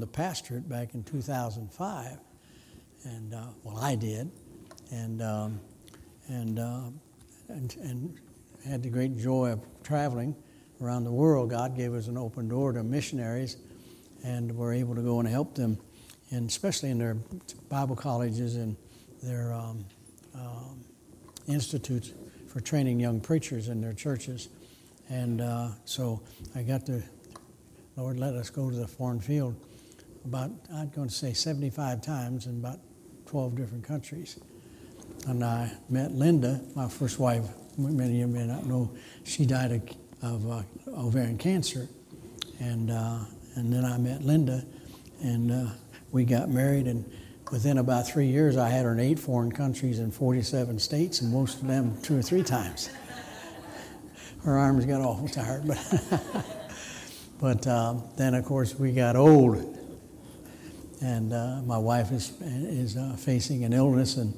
the pastorate back in 2005, and uh, well, I did, and um, and, uh, and and had the great joy of traveling around the world. God gave us an open door to missionaries, and we're able to go and help them, and especially in their Bible colleges and their um, um, institutes for training young preachers in their churches. And uh, so I got to, Lord, let us go to the foreign field about, I'm going to say 75 times in about 12 different countries. And I met Linda, my first wife. Many of you may not know, she died of, of uh, ovarian cancer. And, uh, and then I met Linda, and uh, we got married. And within about three years, I had her in eight foreign countries in 47 states, and most of them two or three times. Her arms got awful tired, but, but um, then, of course, we got old and uh, my wife is, is uh, facing an illness and,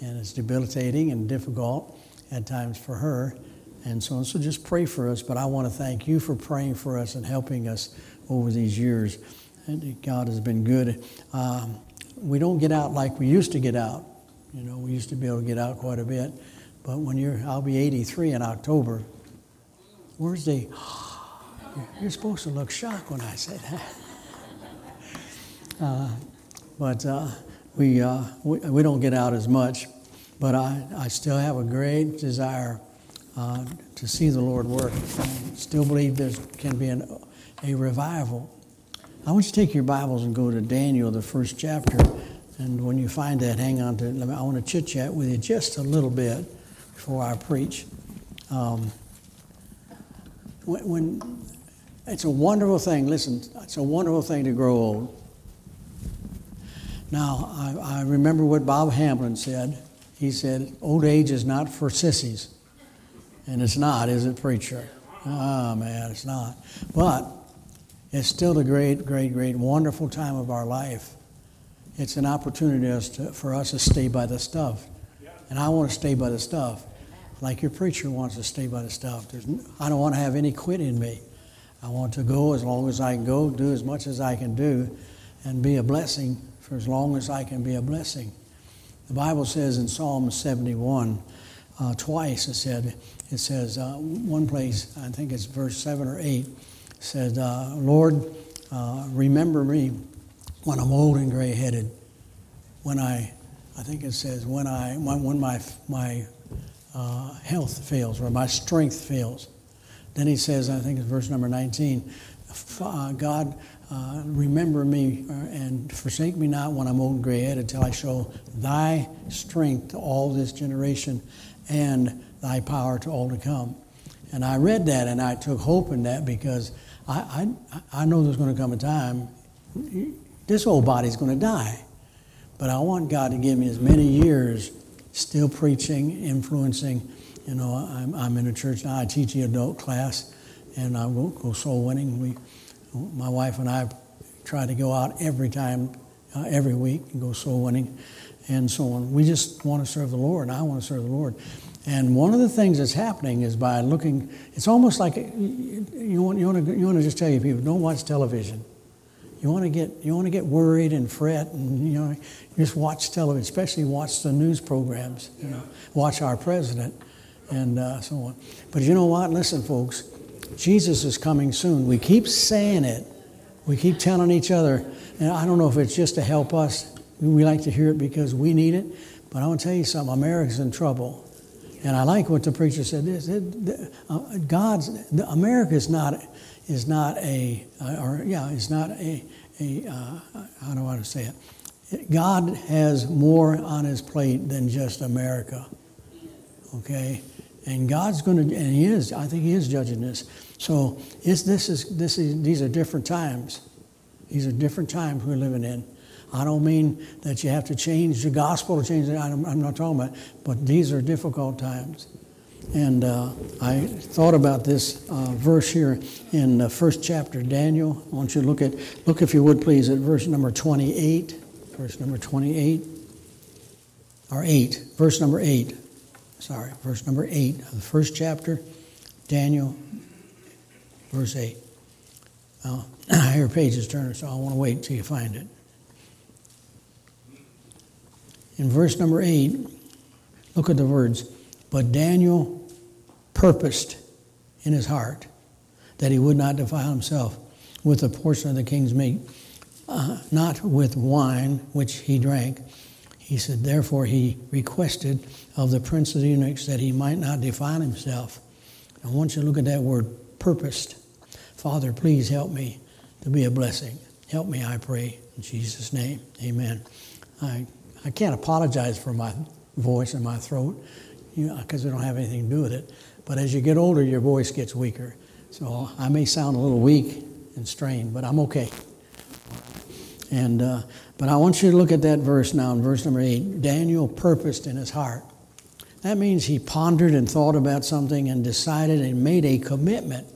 and it's debilitating and difficult at times for her and so on. So just pray for us. But I want to thank you for praying for us and helping us over these years. And God has been good. Um, we don't get out like we used to get out. You know, we used to be able to get out quite a bit. But when you're, I'll be 83 in October. Where's the, you're supposed to look shocked when I say that. But uh, we, uh, we, we, don't get out as much. But I, I still have a great desire uh, to see the Lord work. I still believe there can be an, a revival. I want you to take your Bibles and go to Daniel, the first chapter. And when you find that, hang on to it. I want to chit chat with you just a little bit before I preach. Um, when, when, it's a wonderful thing, listen, it's a wonderful thing to grow old. Now, I, I remember what Bob Hamblin said. He said, Old age is not for sissies. And it's not, is it, preacher? Oh, man, it's not. But it's still a great, great, great, wonderful time of our life. It's an opportunity to, for us to stay by the stuff. And I want to stay by the stuff like your preacher wants to stay by the stuff. There's, I don't want to have any quit in me. I want to go as long as I can go, do as much as I can do, and be a blessing for as long as I can be a blessing. The Bible says in Psalm 71, uh, twice it said, it says, uh, one place, I think it's verse 7 or 8, said, uh, Lord, uh, remember me when I'm old and gray headed. When I, I think it says, when, I, when, when my, my uh, health fails or my strength fails. Then he says, I think it's verse number 19, uh, God, uh, remember me uh, and forsake me not when I'm old and gray headed until I show thy strength to all this generation and thy power to all to come. And I read that and I took hope in that because I, I, I know there's going to come a time, this old body's going to die. But I want God to give me as many years still preaching, influencing. You know, I'm, I'm in a church now, I teach the adult class, and I go, go soul winning. We my wife and I try to go out every time, uh, every week, and go soul winning and so on. We just want to serve the Lord. and I want to serve the Lord. And one of the things that's happening is by looking, it's almost like you want, you want, to, you want to just tell you people don't watch television. You want to get you want to get worried and fret and you know just watch television, especially watch the news programs. You know, watch our president and uh, so on. But you know what? Listen, folks. Jesus is coming soon. We keep saying it. We keep telling each other. And I don't know if it's just to help us. We like to hear it because we need it. But I want to tell you something America's in trouble. And I like what the preacher said. This, uh, God's America is not is not a uh, or yeah, it's not a a uh, how do I say it? God has more on His plate than just America. Okay, and God's going to, and He is, I think He is judging this. So this is, this is, these are different times. These are different times we're living in. I don't mean that you have to change the gospel or change it. I'm not talking about, but these are difficult times. And uh, I thought about this uh, verse here in the first chapter Daniel. I want you to look at, look if you would please, at verse number 28. Verse number 28, or 8, verse number 8 sorry, verse number 8 of the first chapter, Daniel, verse 8. Your page is turning, so I want to wait until you find it. In verse number 8, look at the words. But Daniel purposed in his heart that he would not defile himself with a portion of the king's meat, uh, not with wine which he drank. He said, Therefore, he requested of the prince of the eunuchs that he might not defile himself. I want you to look at that word, purposed. Father, please help me to be a blessing. Help me, I pray, in Jesus' name. Amen. I, I can't apologize for my voice and my throat because you know, we don't have anything to do with it. But as you get older, your voice gets weaker. So I may sound a little weak and strained, but I'm okay. And uh, but I want you to look at that verse now in verse number eight. Daniel purposed in his heart. That means he pondered and thought about something and decided and made a commitment.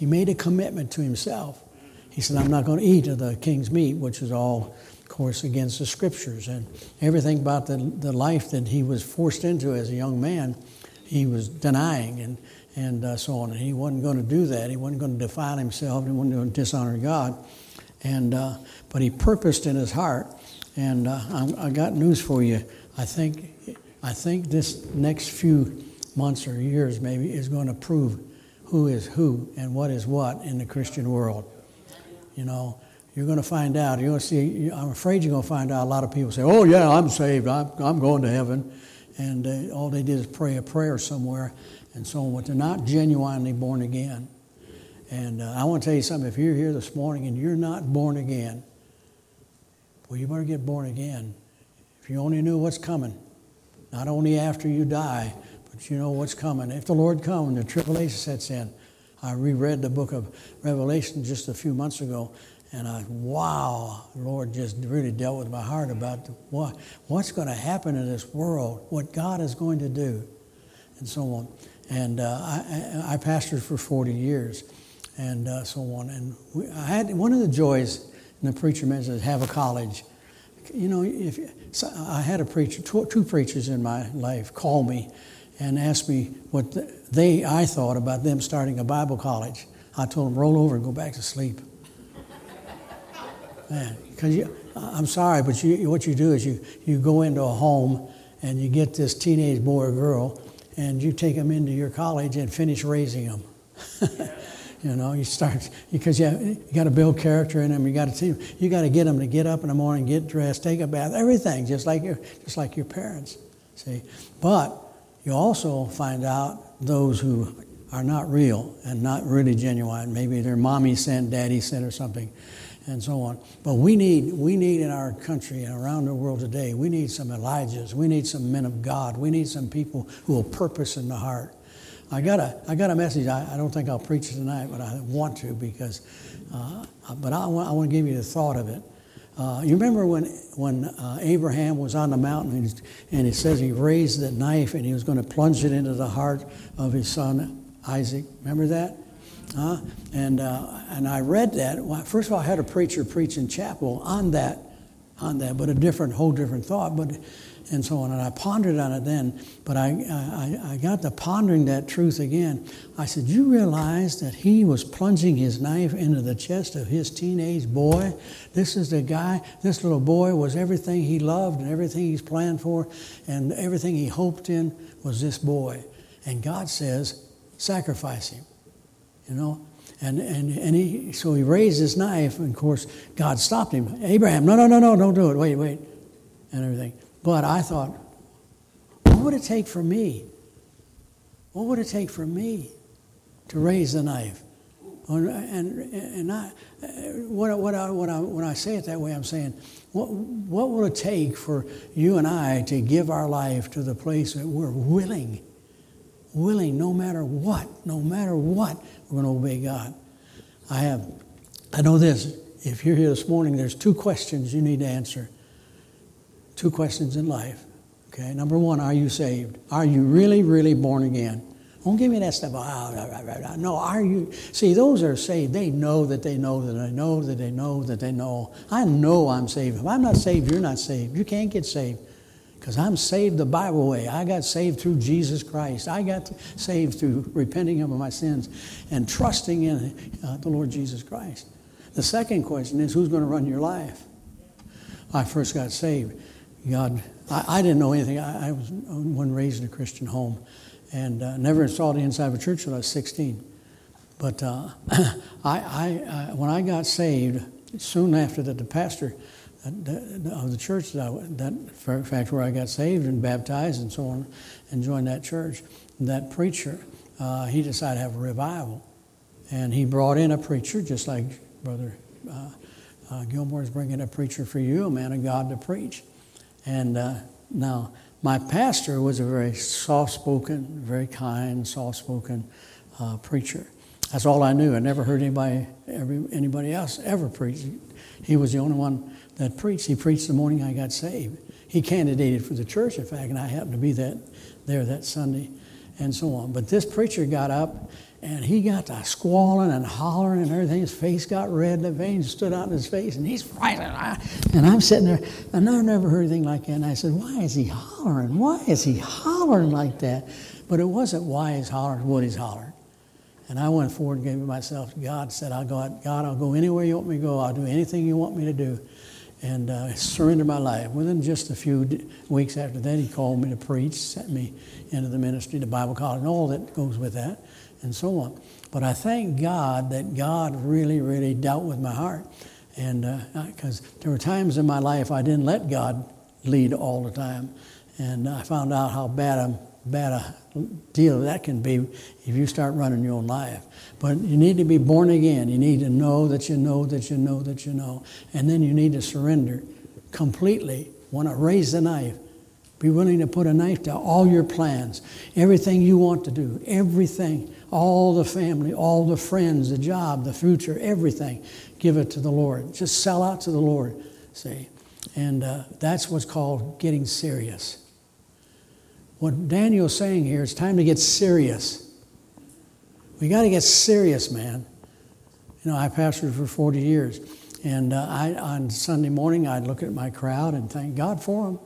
He made a commitment to himself. He said, I'm not going to eat of the king's meat, which is all, of course, against the scriptures. And everything about the, the life that he was forced into as a young man, he was denying and, and uh, so on. And he wasn't going to do that. He wasn't going to defile himself. He wasn't going to dishonor God. And, uh, but he purposed in his heart. And uh, I, I got news for you. I think, I think this next few months or years maybe is going to prove who is who and what is what in the Christian world. You know, you're going to find out. You're going to see. I'm afraid you're going to find out. A lot of people say, "Oh yeah, I'm saved. I'm, I'm going to heaven," and uh, all they did is pray a prayer somewhere and so on. But they're not genuinely born again. And uh, I want to tell you something. If you're here this morning and you're not born again, well, you better get born again. If you only knew what's coming, not only after you die, but you know what's coming. If the Lord comes, the tribulation sets in. I reread the book of Revelation just a few months ago, and I, wow, the Lord just really dealt with my heart about what, what's going to happen in this world, what God is going to do, and so on. And uh, I, I, pastored for 40 years, and uh, so on. And we, I had one of the joys, and the preacher mentioned, have a college. You know, if so I had a preacher, two, two preachers in my life, call me and asked me what they I thought about them starting a Bible college. I told them roll over and go back to sleep. Man, because I'm sorry, but you, what you do is you, you go into a home and you get this teenage boy or girl and you take them into your college and finish raising them. you know, you start because you, you got to build character in them. You got to you got to get them to get up in the morning, get dressed, take a bath, everything, just like your just like your parents. See, but you also find out those who are not real and not really genuine. Maybe their mommy sent, daddy sent, or something, and so on. But we need, we need in our country and around the world today, we need some Elijahs. We need some men of God. We need some people who will purpose in the heart. I got a, I got a message. I, I don't think I'll preach it tonight, but I want to because, uh, but I want, I want to give you the thought of it. Uh, you remember when, when uh, Abraham was on the mountain and, and it says he raised the knife and he was going to plunge it into the heart of his son Isaac? Remember that? Uh, and, uh, and I read that. First of all, I had a preacher preach in chapel on that, on that, but a different, whole different thought. But and so on. And I pondered on it then, but I, I, I got to pondering that truth again. I said, You realize that he was plunging his knife into the chest of his teenage boy? This is the guy, this little boy was everything he loved and everything he's planned for and everything he hoped in was this boy. And God says, Sacrifice him. You know? And, and, and he, so he raised his knife, and of course, God stopped him. Abraham, no, no, no, no, don't do it. Wait, wait. And everything. But I thought, what would it take for me? What would it take for me to raise the knife? And, and I, what, what I, what I, when I say it that way, I'm saying, what, what will it take for you and I to give our life to the place that we're willing, willing no matter what, no matter what, we're going to obey God? I have, I know this. If you're here this morning, there's two questions you need to answer two questions in life. Okay, number one, are you saved? Are you really, really born again? Don't give me that stuff. Oh, no, are you? See, those are saved. They know that they know that they know that they know that they know. I know I'm saved. If I'm not saved, you're not saved. You can't get saved because I'm saved the Bible way. I got saved through Jesus Christ. I got saved through repenting of my sins and trusting in uh, the Lord Jesus Christ. The second question is who's going to run your life? I first got saved. God, I, I didn't know anything. I, I was one raised in a Christian home and uh, never installed the inside of a church until I was 16. But uh, I, I, uh, when I got saved, soon after that, the pastor of the church that, I, that fact where I got saved and baptized and so on, and joined that church, that preacher, uh, he decided to have a revival, and he brought in a preacher just like Brother uh, uh, Gilmore is bringing a preacher for you, a man of God to preach. And uh, now, my pastor was a very soft spoken, very kind, soft spoken uh, preacher. That's all I knew. I never heard anybody, every, anybody else ever preach. He was the only one that preached. He preached the morning I got saved. He candidated for the church, in fact, and I happened to be that, there that Sunday and so on. But this preacher got up and he got to squalling and hollering and everything. His face got red, the veins stood out in his face, and he's fighting. And I'm sitting there, and I never heard anything like that. And I said, Why is he hollering? Why is he hollering like that? But it wasn't why he's hollering, what he's hollering. And I went forward and gave myself to God, said, I'll go out, God, I'll go anywhere you want me to go. I'll do anything you want me to do. And uh, surrender my life. Within just a few d- weeks after that, he called me to preach, sent me into the ministry, the Bible college, and all that goes with that and so on. But I thank God that God really, really dealt with my heart. And because uh, there were times in my life I didn't let God lead all the time. And I found out how bad a, bad a deal that can be if you start running your own life. But you need to be born again. You need to know that you know that you know that you know. And then you need to surrender completely. Want to raise the knife be willing to put a knife to all your plans, everything you want to do, everything, all the family, all the friends, the job, the future, everything. Give it to the Lord. Just sell out to the Lord, see. And uh, that's what's called getting serious. What Daniel's saying here, it's time to get serious. We got to get serious, man. You know, I pastored for 40 years. And uh, I, on Sunday morning, I'd look at my crowd and thank God for them.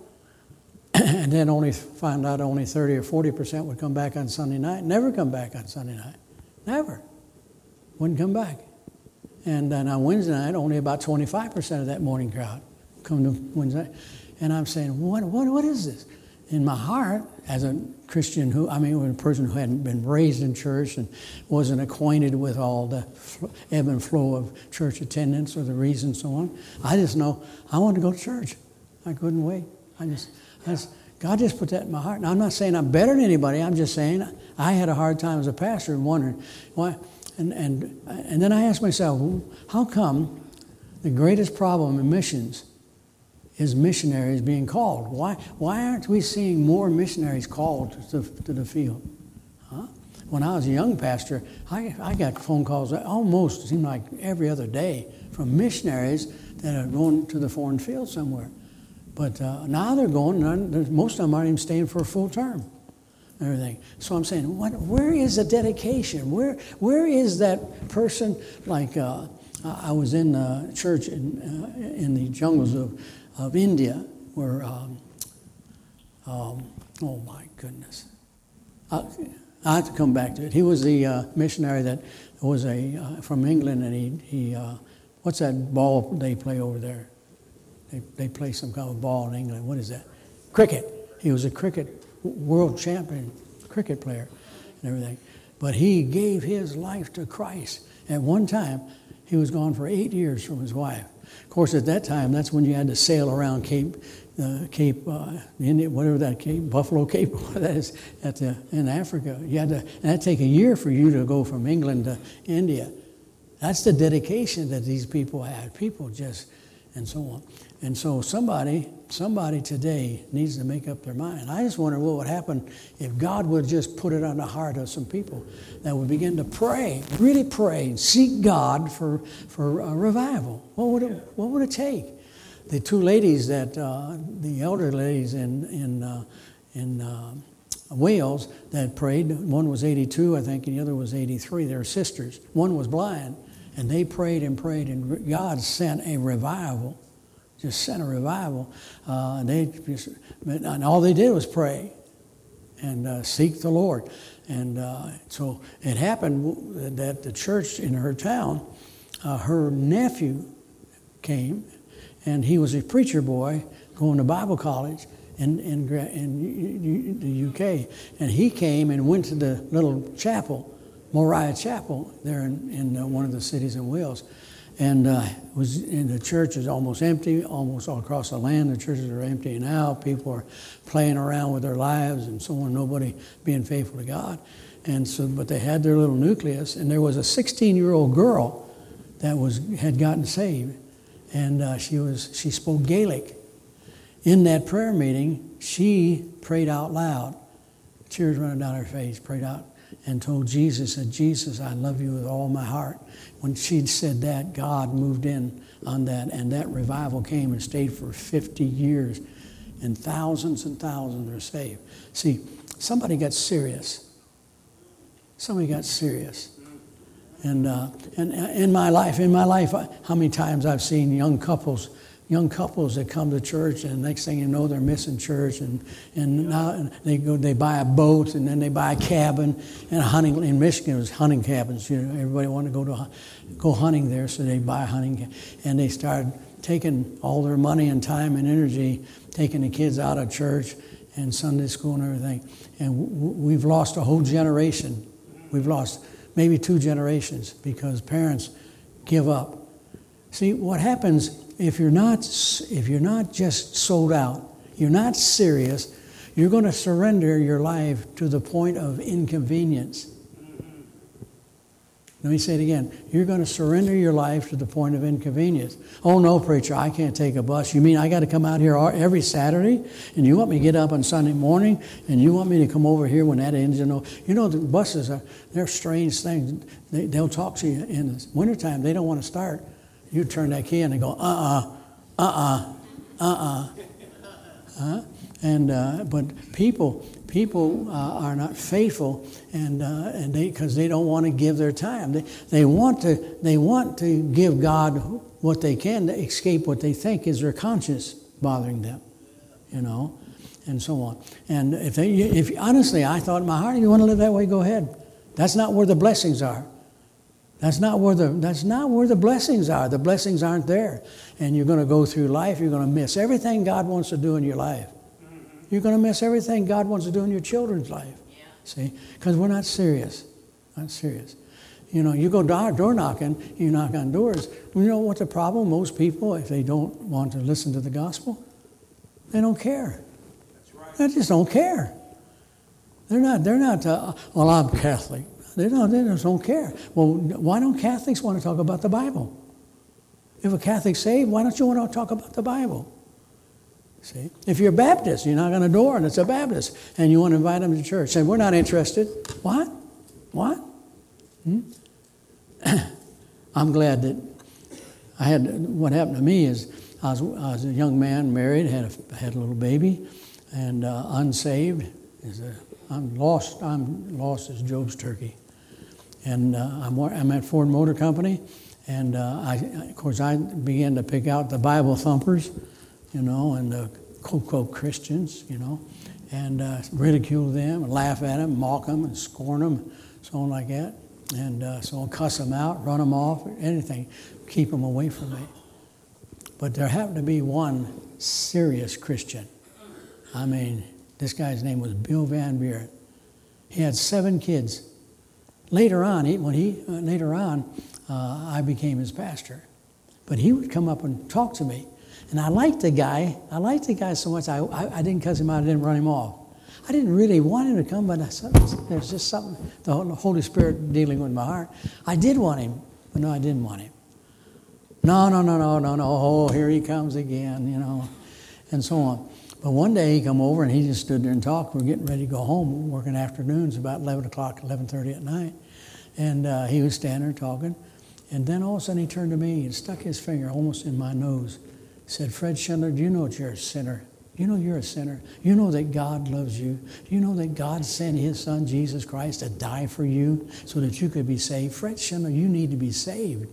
And then only find out only 30 or 40 percent would come back on Sunday night. Never come back on Sunday night. Never. Wouldn't come back. And then on Wednesday night, only about 25 percent of that morning crowd come to Wednesday night. And I'm saying, what, what, what is this? In my heart, as a Christian who, I mean, a person who hadn't been raised in church and wasn't acquainted with all the ebb and flow of church attendance or the reasons so on, I just know I wanted to go to church. I couldn't wait. I just, that's, God just put that in my heart. Now, I'm not saying I'm better than anybody. I'm just saying I had a hard time as a pastor and wondering why. And, and, and then I asked myself, how come the greatest problem in missions is missionaries being called? Why, why aren't we seeing more missionaries called to, to the field? Huh? When I was a young pastor, I, I got phone calls almost, seemed like every other day, from missionaries that are going to the foreign field somewhere. But uh, now they're going, most of them aren't even staying for a full term. Everything. So I'm saying, what, where is the dedication? Where, where is that person? Like, uh, I was in a church in, uh, in the jungles of, of India where, um, um, oh my goodness. I, I have to come back to it. He was the uh, missionary that was a, uh, from England, and he, he uh, what's that ball they play over there? They, they play some kind of ball in England. What is that? Cricket. He was a cricket world champion cricket player and everything. But he gave his life to Christ. At one time, he was gone for eight years from his wife. Of course, at that time, that's when you had to sail around Cape, uh, Cape, uh, India, whatever that Cape, Buffalo Cape, that is, at the, in Africa. You had to, and that take a year for you to go from England to India. That's the dedication that these people had. People just, and so on. And so somebody, somebody today needs to make up their mind. I just wonder what would happen if God would just put it on the heart of some people that would begin to pray, really pray, and seek God for, for a revival. What would it, what would it take? The two ladies that, uh, the elder ladies in, in, uh, in uh, Wales that prayed, one was 82, I think, and the other was 83. They were sisters. One was blind, and they prayed and prayed, and God sent a revival just sent a revival. Uh, and, they just, and all they did was pray and uh, seek the Lord. And uh, so it happened that the church in her town uh, her nephew came, and he was a preacher boy going to Bible college in, in, in the UK. And he came and went to the little chapel, Moriah Chapel, there in, in uh, one of the cities in Wales. And uh, was in the church is almost empty, almost all across the land. The churches are emptying out. People are playing around with their lives and so on. Nobody being faithful to God. And so, but they had their little nucleus, and there was a 16-year-old girl that was had gotten saved, and uh, she was she spoke Gaelic. In that prayer meeting, she prayed out loud, tears running down her face, prayed out and told Jesus, said, Jesus, I love you with all my heart. When she said that, God moved in on that, and that revival came and stayed for 50 years, and thousands and thousands are saved. See, somebody got serious. Somebody got serious. And, uh, and uh, in my life, in my life, how many times I've seen young couples young couples that come to church and next thing you know they're missing church and, and now they go they buy a boat and then they buy a cabin and a hunting in Michigan it was hunting cabins you know everybody wanted to go to go hunting there so they buy hunting and they started taking all their money and time and energy taking the kids out of church and Sunday school and everything. And we've lost a whole generation. We've lost maybe two generations because parents give up. See what happens if you're not if you're not just sold out, you're not serious, you're going to surrender your life to the point of inconvenience. Let me say it again. You're going to surrender your life to the point of inconvenience. Oh, no, preacher, I can't take a bus. You mean I got to come out here every Saturday? And you want me to get up on Sunday morning? And you want me to come over here when that engine? You know, the buses are, they're strange things. They, they'll talk to you in the wintertime. They don't want to start you turn that key and they go, uh uh, uh uh, uh uh. And, uh, but people, people uh, are not faithful and, uh, and they, because they don't want to give their time. They, they, want to, they want to give God what they can to escape what they think is their conscience bothering them, you know, and so on. And if they, if honestly, I thought in my heart, you want to live that way, go ahead. That's not where the blessings are. That's not where the that's not where the blessings are. The blessings aren't there. And you're going to go through life, you're going to miss everything God wants to do in your life. You're going to miss everything God wants to do in your children's life. Yeah. See? Because we're not serious. Not serious. You know, you go door, door knocking, you knock on doors. You know what the problem? Most people, if they don't want to listen to the gospel, they don't care. That's Right. They just don't care. They're not, they're not, uh, well, I'm Catholic. They don't, they just don't care. Well, why don't Catholics want to talk about the Bible? If a Catholic's saved, why don't you want to talk about the Bible? See? If you're a Baptist, you knock on a door and it's a Baptist, and you want to invite them to church, say, We're not interested. What? What? Hmm? I'm glad that I had, what happened to me is I was, I was a young man, married, had a, had a little baby, and uh, unsaved. I'm lost. I'm lost as Job's turkey. And uh, I'm, I'm, at Ford Motor Company, and uh, I, of course, I began to pick out the Bible thumpers, you know, and the quote Christians, you know, and uh, ridicule them, and laugh at them, mock them, and scorn them, so on like that. And uh, so I'll cuss them out, run them off, anything, keep them away from me. But there happened to be one serious Christian. I mean, this guy's name was Bill Van Buren. He had seven kids. Later on, he, when he, uh, later on, uh, I became his pastor. But he would come up and talk to me. And I liked the guy. I liked the guy so much, I, I, I didn't cuss him out, I didn't run him off. I didn't really want him to come, but there's just something, the Holy Spirit dealing with my heart. I did want him, but no, I didn't want him. No, no, no, no, no, no. Oh, here he comes again, you know, and so on. But one day he come over and he just stood there and talked. We're getting ready to go home. We're working afternoons, about 11 o'clock, 11.30 at night. And uh, he was standing there talking. And then all of a sudden he turned to me and stuck his finger almost in my nose. Said, Fred Schindler, do you know that you're a sinner? You know you're a sinner. You know that God loves you. Do you know that God sent his son, Jesus Christ, to die for you so that you could be saved? Fred Schindler, you need to be saved.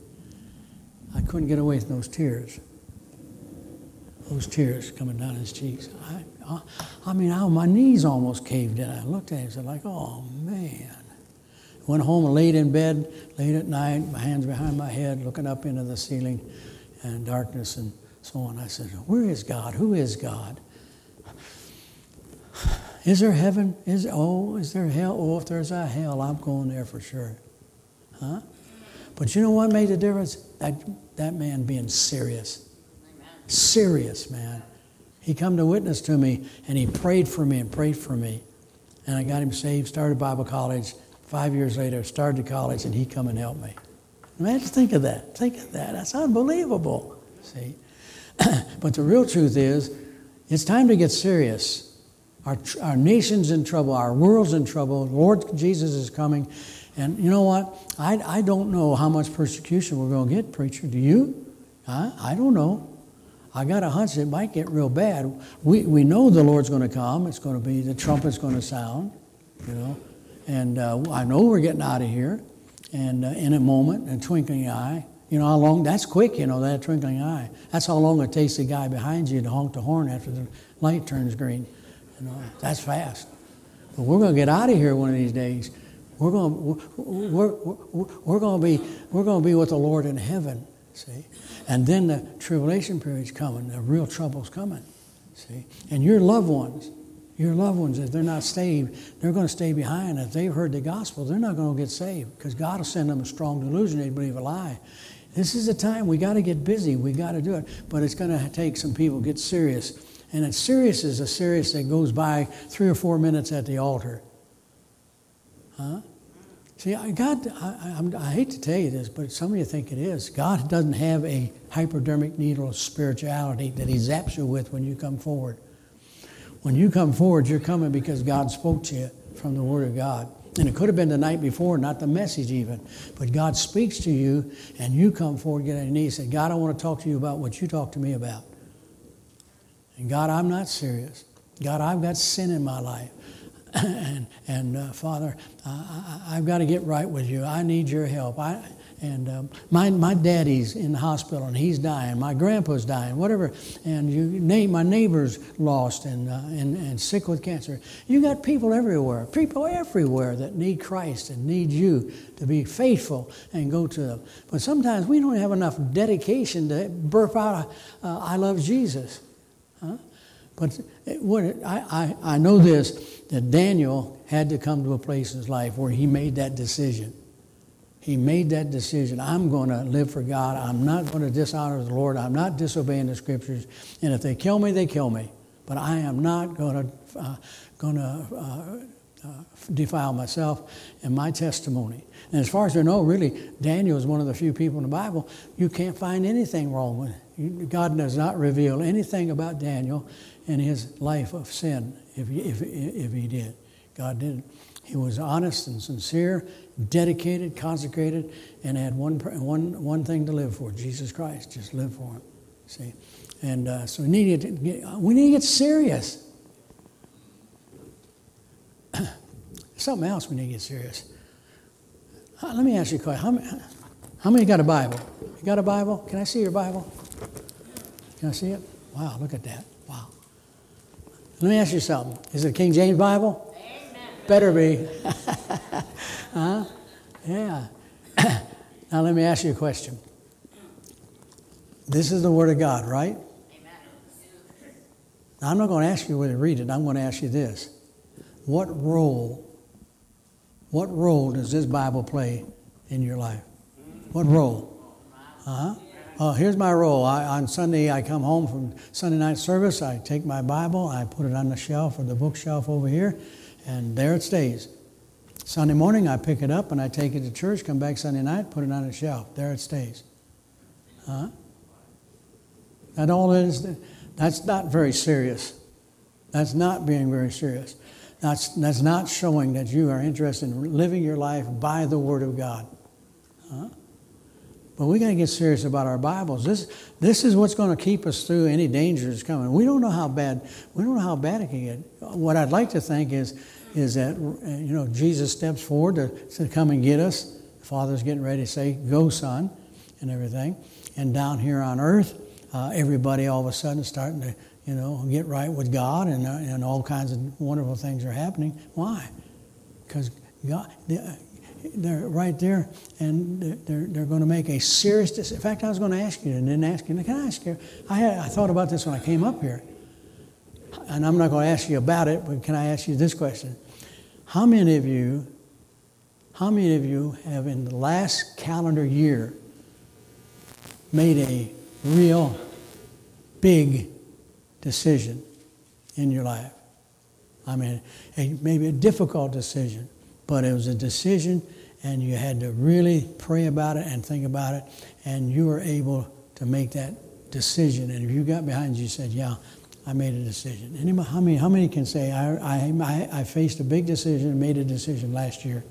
I couldn't get away from those tears those tears coming down his cheeks. I, I, I mean, I, my knees almost caved in. I looked at him and said, like, oh, man. went home and laid in bed late at night, my hands behind my head, looking up into the ceiling and darkness and so on. I said, Where is God? Who is God? Is there heaven? Is oh, is there hell? Oh, if there's a hell, I'm going there for sure. Huh? But you know what made the difference? That that man being serious. Serious, man. He come to witness to me and he prayed for me and prayed for me. And I got him saved, started Bible college. Five years later, started college, and he come and help me. Man, just think of that. Think of that. That's unbelievable. See? but the real truth is, it's time to get serious. Our, our nation's in trouble. Our world's in trouble. Lord Jesus is coming. And you know what? I, I don't know how much persecution we're going to get, preacher. Do you? I, I don't know. I got a hunch it might get real bad. We, we know the Lord's going to come. It's going to be, the trumpet's going to sound, you know. And uh, I know we're getting out of here. And uh, in a moment, a twinkling eye. You know how long, that's quick, you know, that twinkling eye. That's how long it takes the guy behind you to honk the horn after the light turns green. You know, that's fast. But we're going to get out of here one of these days. We're going, to, we're, we're, we're going to be, we're going to be with the Lord in heaven. See, and then the tribulation period's coming. The real trouble's coming. See, and your loved ones, your loved ones, if they're not saved, they're going to stay behind. If they've heard the gospel, they're not going to get saved because God will send them a strong delusion. They believe a lie. This is the time we got to get busy. We got to do it, but it's going to take some people get serious and a serious is a serious that goes by three or four minutes at the altar. Huh? See, God, I, I, I, hate to tell you this, but some of you think it is. God doesn't have a hypodermic needle of spirituality that He zaps you with when you come forward. When you come forward, you're coming because God spoke to you from the Word of God. And it could have been the night before, not the message even. But God speaks to you, and you come forward, get on your knees, and say, God, I want to talk to you about what you talked to me about. And God, I'm not serious. God, I've got sin in my life. And and uh, Father, I, have got to get right with you. I need your help. I, and um, my, my daddy's in the hospital and he's dying. My grandpa's dying, whatever. And you name my neighbor's lost and, uh, and, and sick with cancer. You got people everywhere, people everywhere that need Christ and need you to be faithful and go to them. But sometimes we don't have enough dedication to burp out, uh, I love Jesus. But what I, I, I know this that Daniel had to come to a place in his life where he made that decision. He made that decision. I'm going to live for God. I'm not going to dishonor the Lord. I'm not disobeying the scriptures. And if they kill me, they kill me. But I am not going to, uh, going to uh, uh, defile myself and my testimony. And as far as I know, really, Daniel is one of the few people in the Bible you can't find anything wrong with. God does not reveal anything about Daniel in his life of sin, if he, if, if he did. God did. He was honest and sincere, dedicated, consecrated, and had one, one, one thing to live for Jesus Christ. Just live for him. See? And uh, so we need, to get, we need to get serious. Something else we need to get serious. Uh, let me ask you a question. How many, how many got a Bible? You got a Bible? Can I see your Bible? Can I see it? Wow, look at that. Wow. Let me ask you something. Is it King James Bible? Amen. Better be. huh? Yeah. now let me ask you a question. This is the Word of God, right? Amen. Now, I'm not going to ask you whether to read it. I'm going to ask you this. What role, what role does this Bible play in your life? What role? Uh-huh. Uh, here's my role. I, on Sunday, I come home from Sunday night service. I take my Bible, I put it on the shelf or the bookshelf over here, and there it stays. Sunday morning, I pick it up and I take it to church. Come back Sunday night, put it on the shelf. There it stays. Huh? That all is. That's not very serious. That's not being very serious. That's, that's not showing that you are interested in living your life by the Word of God. Huh? But we got to get serious about our Bibles. This, this is what's going to keep us through any dangers coming. We don't know how bad. We don't know how bad it can get. What I'd like to think is, is that you know Jesus steps forward to, to come and get us. The Father's getting ready to say, "Go, son," and everything. And down here on earth, uh, everybody all of a sudden is starting to you know get right with God, and uh, and all kinds of wonderful things are happening. Why? Because God they're right there, and they're, they're going to make a serious decision. In fact, I was going to ask you, and didn't ask you. Can I ask you? I, had, I thought about this when I came up here, and I'm not going to ask you about it, but can I ask you this question? How many of you, how many of you have in the last calendar year made a real big decision in your life? I mean, a, maybe a difficult decision, but it was a decision and you had to really pray about it and think about it, and you were able to make that decision. And if you got behind you, said, Yeah, I made a decision. Anybody, how, many, how many can say, I, I, I faced a big decision and made a decision last year?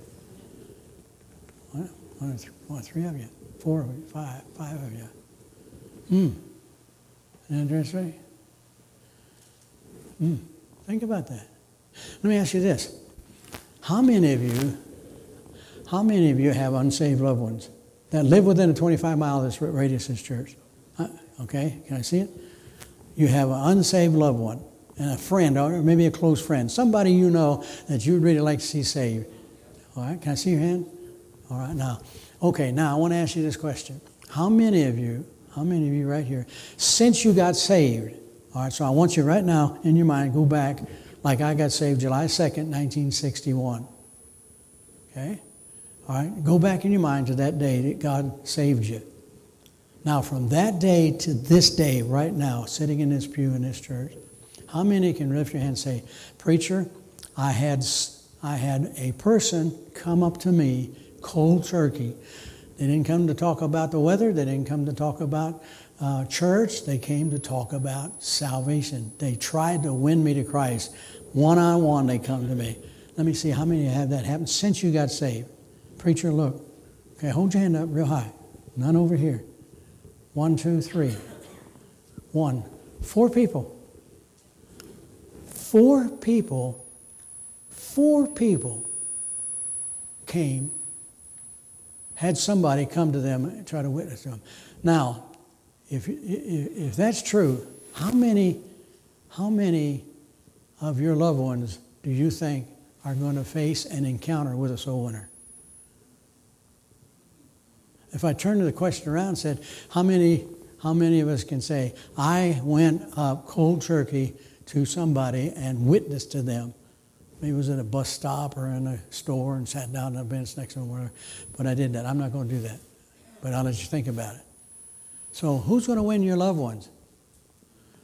One, one, one, three of you, four of you, five, five of you. Hmm. Right? Hmm. Think about that. Let me ask you this. How many of you, how many of you have unsaved loved ones that live within a 25 mile radius of this church? Uh, okay, can I see it? You have an unsaved loved one and a friend, or maybe a close friend, somebody you know that you'd really like to see saved. All right, can I see your hand? All right, now, okay, now I want to ask you this question. How many of you, how many of you right here, since you got saved, all right, so I want you right now in your mind, go back like I got saved July 2nd, 1961. Okay? All right, go back in your mind to that day that God saved you. Now, from that day to this day, right now, sitting in this pew in this church, how many can lift your hand and say, Preacher, I had, I had a person come up to me cold turkey. They didn't come to talk about the weather, they didn't come to talk about uh, church, they came to talk about salvation. They tried to win me to Christ. One on one, they come to me. Let me see how many have that happen since you got saved. Preacher, look. Okay, hold your hand up real high. None over here. One, two, three. One. Four people. Four people. Four people came, had somebody come to them and try to witness to them. Now, if, if that's true, how many, how many of your loved ones do you think are going to face an encounter with a soul winner? If I turn the question around and said, how many, how many of us can say, I went up cold turkey to somebody and witnessed to them? Maybe it was at a bus stop or in a store and sat down on a bench next to them. But I did that. I'm not going to do that. But I'll let you think about it. So who's going to win your loved ones?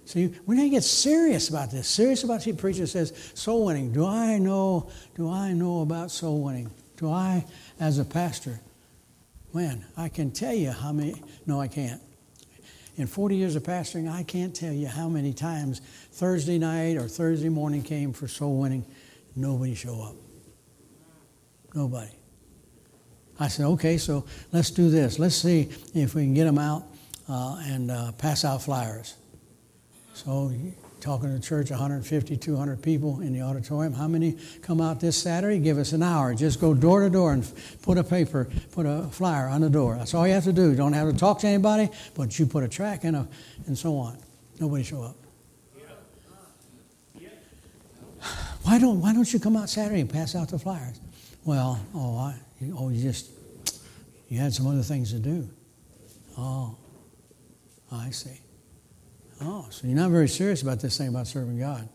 See, we need to get serious about this. Serious about the preacher says soul winning. Do I know? Do I know about soul winning? Do I, as a pastor, man, I can tell you how many. No, I can't. In 40 years of pastoring, I can't tell you how many times Thursday night or Thursday morning came for soul winning. Nobody show up. Nobody. I said, okay, so let's do this. Let's see if we can get them out and uh, pass out flyers. So, talking to church, 150, 200 people in the auditorium. How many come out this Saturday? Give us an hour. Just go door to door and put a paper, put a flyer on the door. That's all you have to do. You don't have to talk to anybody, but you put a track and, a, and so on. Nobody show up. Why don't, why don't you come out Saturday and pass out the flyers? Well, oh, I, oh, you just, you had some other things to do. Oh, Oh, I see. Oh, so you're not very serious about this thing about serving God.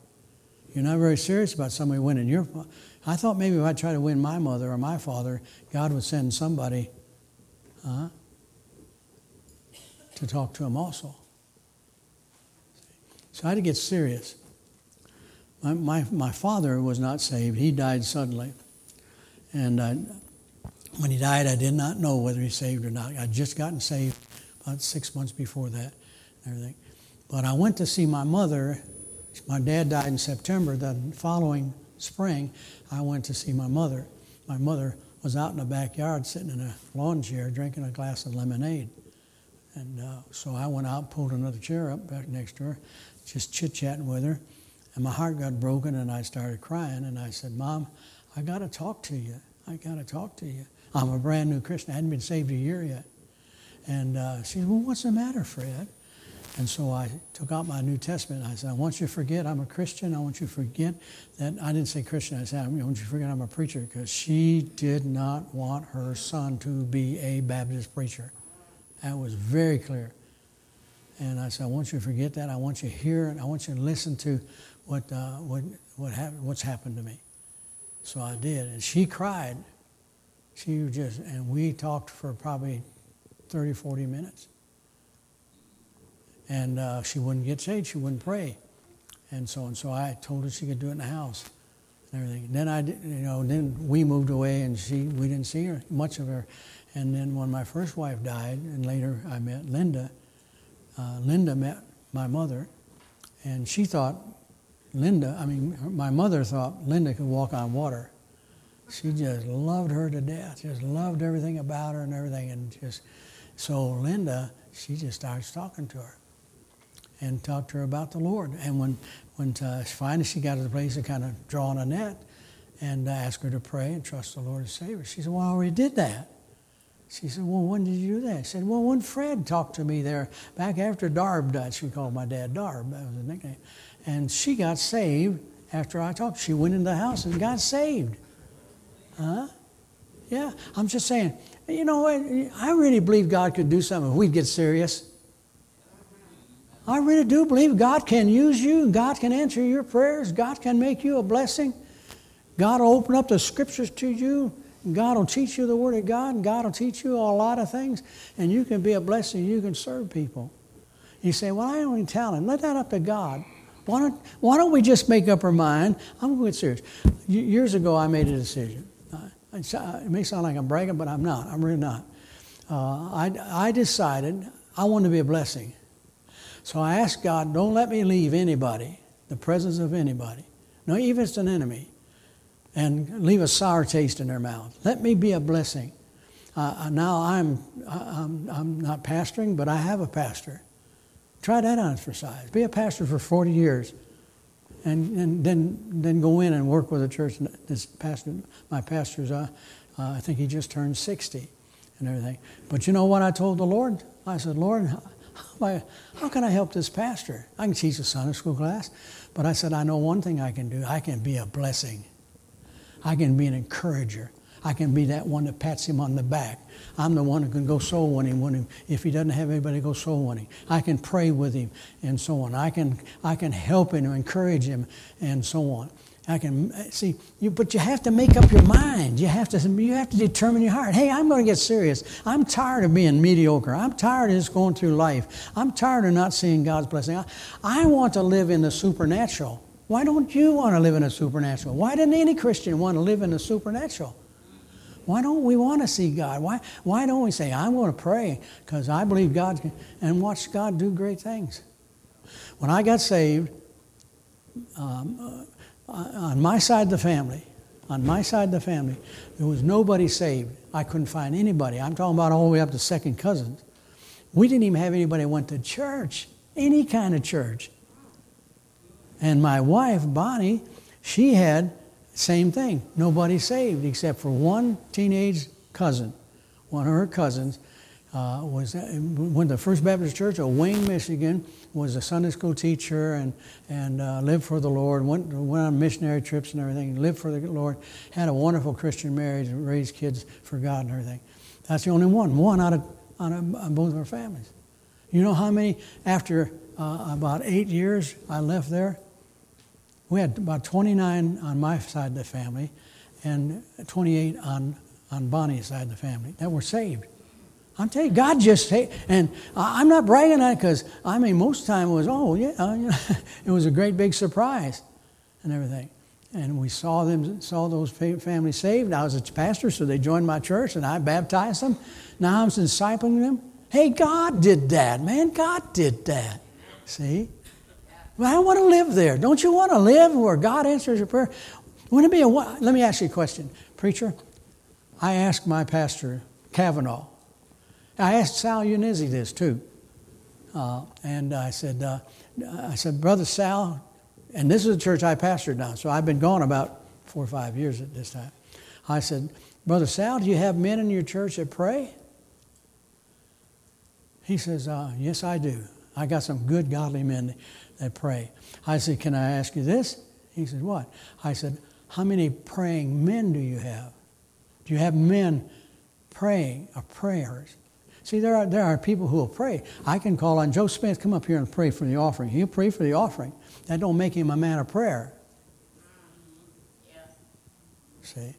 You're not very serious about somebody winning your. I thought maybe if I try to win my mother or my father, God would send somebody huh, to talk to him also. So I had to get serious. My, my, my father was not saved. He died suddenly. And I, when he died, I did not know whether he saved or not. I'd just gotten saved about six months before that everything. But I went to see my mother. My dad died in September. The following spring, I went to see my mother. My mother was out in the backyard sitting in a lawn chair drinking a glass of lemonade. And uh, so I went out, pulled another chair up back next to her, just chit chatting with her. And my heart got broken and I started crying. And I said, Mom, I got to talk to you. I got to talk to you. I'm a brand new Christian. I hadn't been saved a year yet. And uh, she said, Well, what's the matter, Fred? And so I took out my New Testament. I said, I want you to forget I'm a Christian. I want you to forget that. I didn't say Christian. I said, I want you to forget I'm a preacher because she did not want her son to be a Baptist preacher. That was very clear. And I said, I want you to forget that. I want you to hear it. I want you to listen to what, uh, what, what what's happened to me. So I did. And she cried. She just, and we talked for probably 30, 40 minutes and uh, she wouldn't get saved. She wouldn't pray, and so and so I told her she could do it in the house and everything. Then I, you know, then we moved away, and she we didn't see her much of her. And then when my first wife died, and later I met Linda. Uh, Linda met my mother, and she thought Linda. I mean, my mother thought Linda could walk on water. She just loved her to death. Just loved everything about her and everything, and just so Linda, she just starts talking to her and talk to her about the Lord. And when, when uh, finally she got to the place of kind of drawing a net and uh, asked her to pray and trust the Lord to save her, she said, Well, I already did that. She said, Well, when did you do that? I said, Well, when Fred talked to me there back after Darb died, she called my dad Darb, that was his nickname. And she got saved after I talked. She went into the house and got saved. Huh? Yeah, I'm just saying, you know what? I really believe God could do something if we'd get serious. I really do believe God can use you, God can answer your prayers, God can make you a blessing. God will open up the scriptures to you. God will teach you the Word of God. God will teach you a lot of things, and you can be a blessing. You can serve people. You say, Well, I don't any talent. Let that up to God. Why don't, why don't we just make up our mind? I'm going to get serious. Years ago, I made a decision. It may sound like I'm bragging, but I'm not. I'm really not. Uh, I, I decided I want to be a blessing. So I asked God, don't let me leave anybody, the presence of anybody, no, even if it's an enemy, and leave a sour taste in their mouth. Let me be a blessing. Uh, uh now I'm, I'm, I'm not pastoring, but I have a pastor. Try that on for size. Be a pastor for 40 years. And, and then, then go in and work with a church. This pastor, my pastor's, uh, uh, I think he just turned 60 and everything. But you know what I told the Lord? I said, Lord, how, how can I help this pastor? I can teach a Sunday school class, but I said, I know one thing I can do. I can be a blessing. I can be an encourager. I can be that one that pats him on the back. I'm the one who can go soul winning when him, if he doesn't have anybody to go soul winning. I can pray with him and so on. I can, I can help him, encourage him, and so on. I can see you, but you have to make up your mind. You have to, you have to determine your heart. Hey, I'm going to get serious. I'm tired of being mediocre. I'm tired of just going through life. I'm tired of not seeing God's blessing. I, I want to live in the supernatural. Why don't you want to live in the supernatural? Why didn't any Christian want to live in the supernatural? Why don't we want to see God? Why, why don't we say, I'm going to pray because I believe God can, and watch God do great things? When I got saved, um, on my side of the family, on my side of the family, there was nobody saved. I couldn't find anybody. I'm talking about all the way up to second cousins. We didn't even have anybody went to church, any kind of church. And my wife, Bonnie, she had same thing. Nobody saved except for one teenage cousin. One of her cousins uh, was uh, went to First Baptist Church of Wayne, Michigan was a Sunday school teacher and, and uh, lived for the Lord, went, went on missionary trips and everything, lived for the Lord, had a wonderful Christian marriage, and raised kids for God and everything. That's the only one, one out of, out of both of our families. You know how many, after uh, about eight years I left there? We had about 29 on my side of the family and 28 on, on Bonnie's side of the family that were saved. I'm telling you, God just say, and I'm not bragging on it because I mean, most time it was, oh yeah, uh, it was a great big surprise and everything. And we saw them, saw those families saved. I was a pastor, so they joined my church, and I baptized them. Now I'm discipling them. Hey, God did that, man. God did that. See? Well, I want to live there. Don't you want to live where God answers your prayer? Wouldn't it be a, what? let me ask you a question, preacher. I asked my pastor, Kavanaugh, I asked Sal Unizzi this too. Uh, and I said, uh, I said, Brother Sal, and this is the church I pastored now, so I've been gone about four or five years at this time. I said, Brother Sal, do you have men in your church that pray? He says, uh, Yes, I do. I got some good godly men that pray. I said, Can I ask you this? He said, What? I said, How many praying men do you have? Do you have men praying or prayers? See, there are, there are people who will pray. I can call on Joe Smith, come up here and pray for the offering. He'll pray for the offering. That don't make him a man of prayer. See?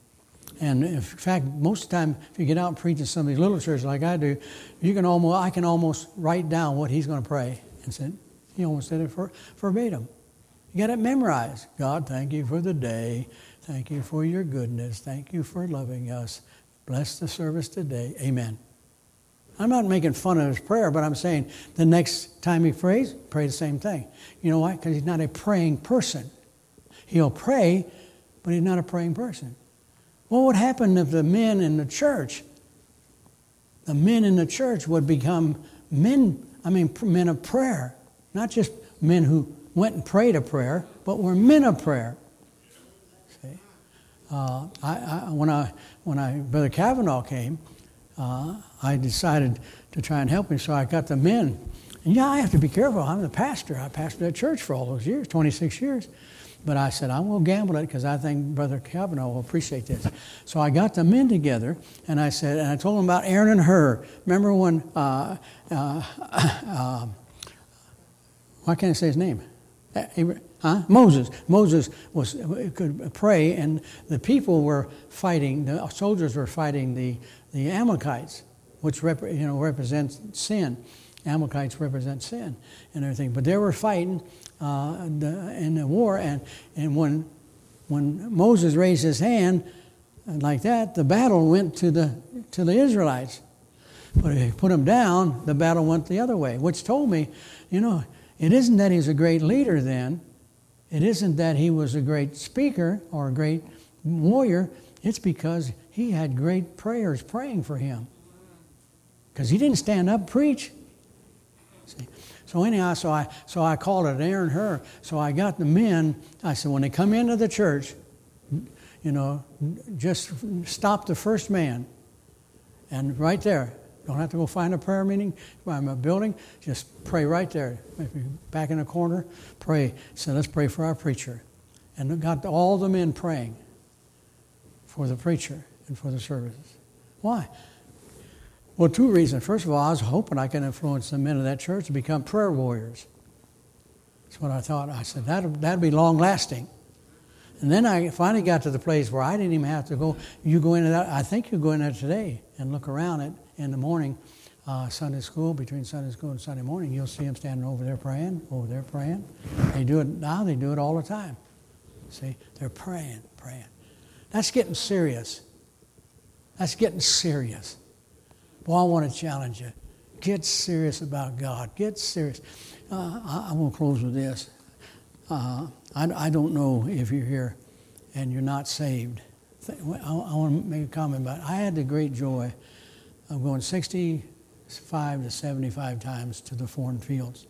And in fact, most of the time, if you get out and preach in some of these little churches like I do, you can almost, I can almost write down what he's going to pray and say, he almost said it for, verbatim. You got it memorized. God, thank you for the day. Thank you for your goodness. Thank you for loving us. Bless the service today. Amen. I'm not making fun of his prayer, but I'm saying the next time he prays, pray the same thing. You know why? Because he's not a praying person. He'll pray, but he's not a praying person. What would happen if the men in the church, the men in the church would become men, I mean, men of prayer, not just men who went and prayed a prayer, but were men of prayer. See? Uh, I, I, when, I, when I, Brother Kavanaugh came, uh, I decided to try and help him, so I got the men. And yeah, I have to be careful. I'm the pastor. I pastored a church for all those years, 26 years. But I said, I won't gamble it because I think Brother Kavanaugh will appreciate this. So I got the men together and I said, and I told them about Aaron and Hur. Remember when, uh, uh, uh, why can't I say his name? Uh, huh? Moses. Moses was could pray, and the people were fighting. The soldiers were fighting the the Amalekites, which rep, you know represents sin. Amalekites represent sin and everything. But they were fighting uh, the, in the war, and, and when, when Moses raised his hand like that, the battle went to the, to the Israelites. But if he put them down, the battle went the other way, which told me, you know, it isn't that he's a great leader then. It isn't that he was a great speaker or a great warrior. It's because he had great prayers praying for him. Because he didn't stand up preach. See? So anyhow, so I so I called it Aaron Hur. So I got the men. I said, when they come into the church, you know, just stop the first man, and right there. Don't have to go find a prayer meeting, find a building. Just pray right there. Back in the corner, pray. So let's pray for our preacher. And got all the men praying for the preacher and for the services. Why? Well, two reasons. First of all, I was hoping I could influence the men of that church to become prayer warriors. That's what I thought. I said, that'd, that'd be long lasting. And then I finally got to the place where I didn't even have to go. You go into that, I think you go in there today and look around it in the morning, uh, Sunday school, between Sunday school and Sunday morning. You'll see them standing over there praying, over there praying. They do it now, they do it all the time. See, they're praying, praying. That's getting serious. That's getting serious. Well, I want to challenge you. Get serious about God. Get serious. Uh, I, I want to close with this. Uh, I, I, don't know if you're here and you're not saved. I, I want to make a comment about it. I had the great joy of going 65 to 75 times to the foreign fields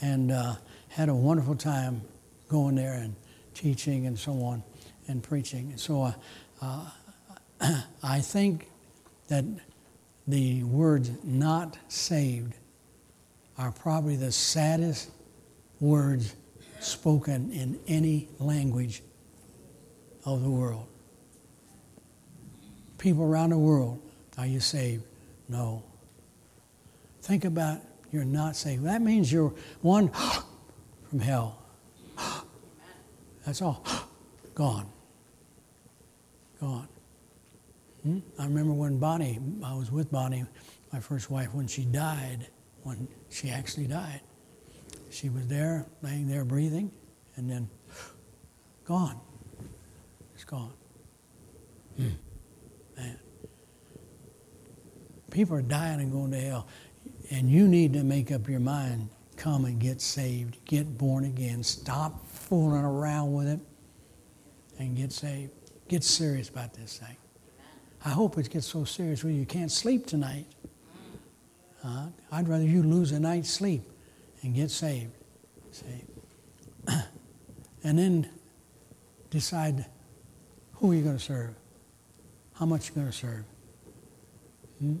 and uh, had a wonderful time going there and teaching and so on and preaching. And So uh, I think that the words not saved are probably the saddest words spoken in any language of the world. People around the world, are you saved? No. Think about you're not saved. That means you're one from hell. That's all. Gone. Gone. Hmm? I remember when Bonnie, I was with Bonnie, my first wife, when she died, when she actually died. She was there, laying there breathing, and then gone. It's gone. Hmm. Man. People are dying and going to hell. And you need to make up your mind come and get saved, get born again, stop fooling around with it, and get saved. Get serious about this thing. I hope it gets so serious where you can't sleep tonight. Uh, I'd rather you lose a night's sleep and get saved. See? and then decide who you're you going to serve? How much you're going to serve? Hmm?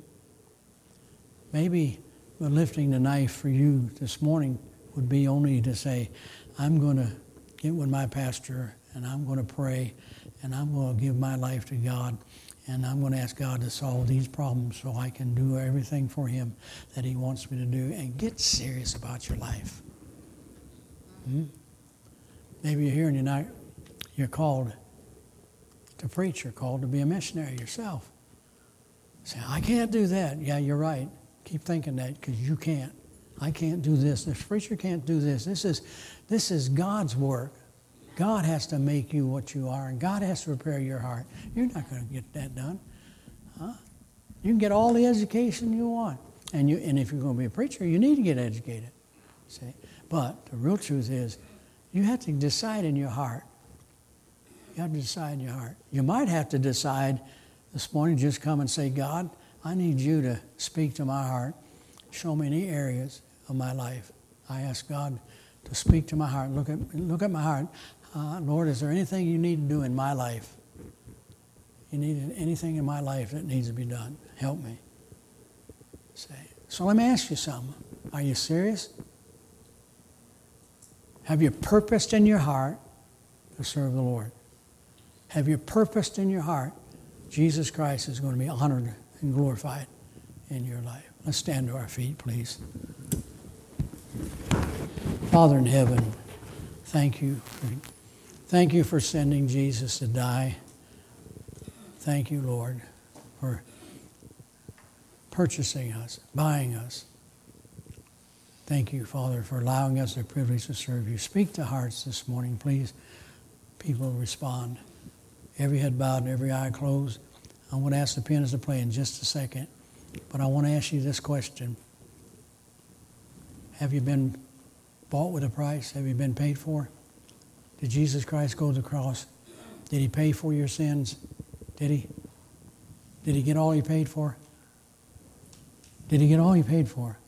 Maybe, lifting the knife for you this morning would be only to say, I'm going to get with my pastor and I'm going to pray and I'm going to give my life to God and I'm going to ask God to solve these problems so I can do everything for Him that He wants me to do and get serious about your life. Hmm? Maybe you're here and you're not, you're called to preach, you're called to be a missionary yourself. Say, I can't do that. Yeah, you're right. Keep thinking that because you can't. I can't do this. This preacher can't do this. This is, this is God's work. God has to make you what you are, and God has to prepare your heart. You're not going to get that done. Huh? You can get all the education you want. And, you, and if you're going to be a preacher, you need to get educated. See? But the real truth is, you have to decide in your heart. You have to decide in your heart. You might have to decide this morning, just come and say, God, I need you to speak to my heart. Show me any areas of my life. I ask God to speak to my heart. Look at, look at my heart. Uh, Lord, is there anything you need to do in my life? You need anything in my life that needs to be done? Help me. Say. So let me ask you something. Are you serious? Have you purposed in your heart to serve the Lord? Have you purposed in your heart Jesus Christ is going to be honored and glorified in your life? Let's stand to our feet, please. Father in heaven, thank you. Thank you for sending Jesus to die. Thank you, Lord, for purchasing us, buying us. Thank you, Father, for allowing us the privilege to serve you. Speak to hearts this morning, please. People respond. Every head bowed and every eye closed. I want to ask the pianist to play in just a second, but I want to ask you this question Have you been bought with a price? Have you been paid for? Did Jesus Christ go to the cross? Did he pay for your sins? Did he? Did he get all he paid for? Did he get all he paid for?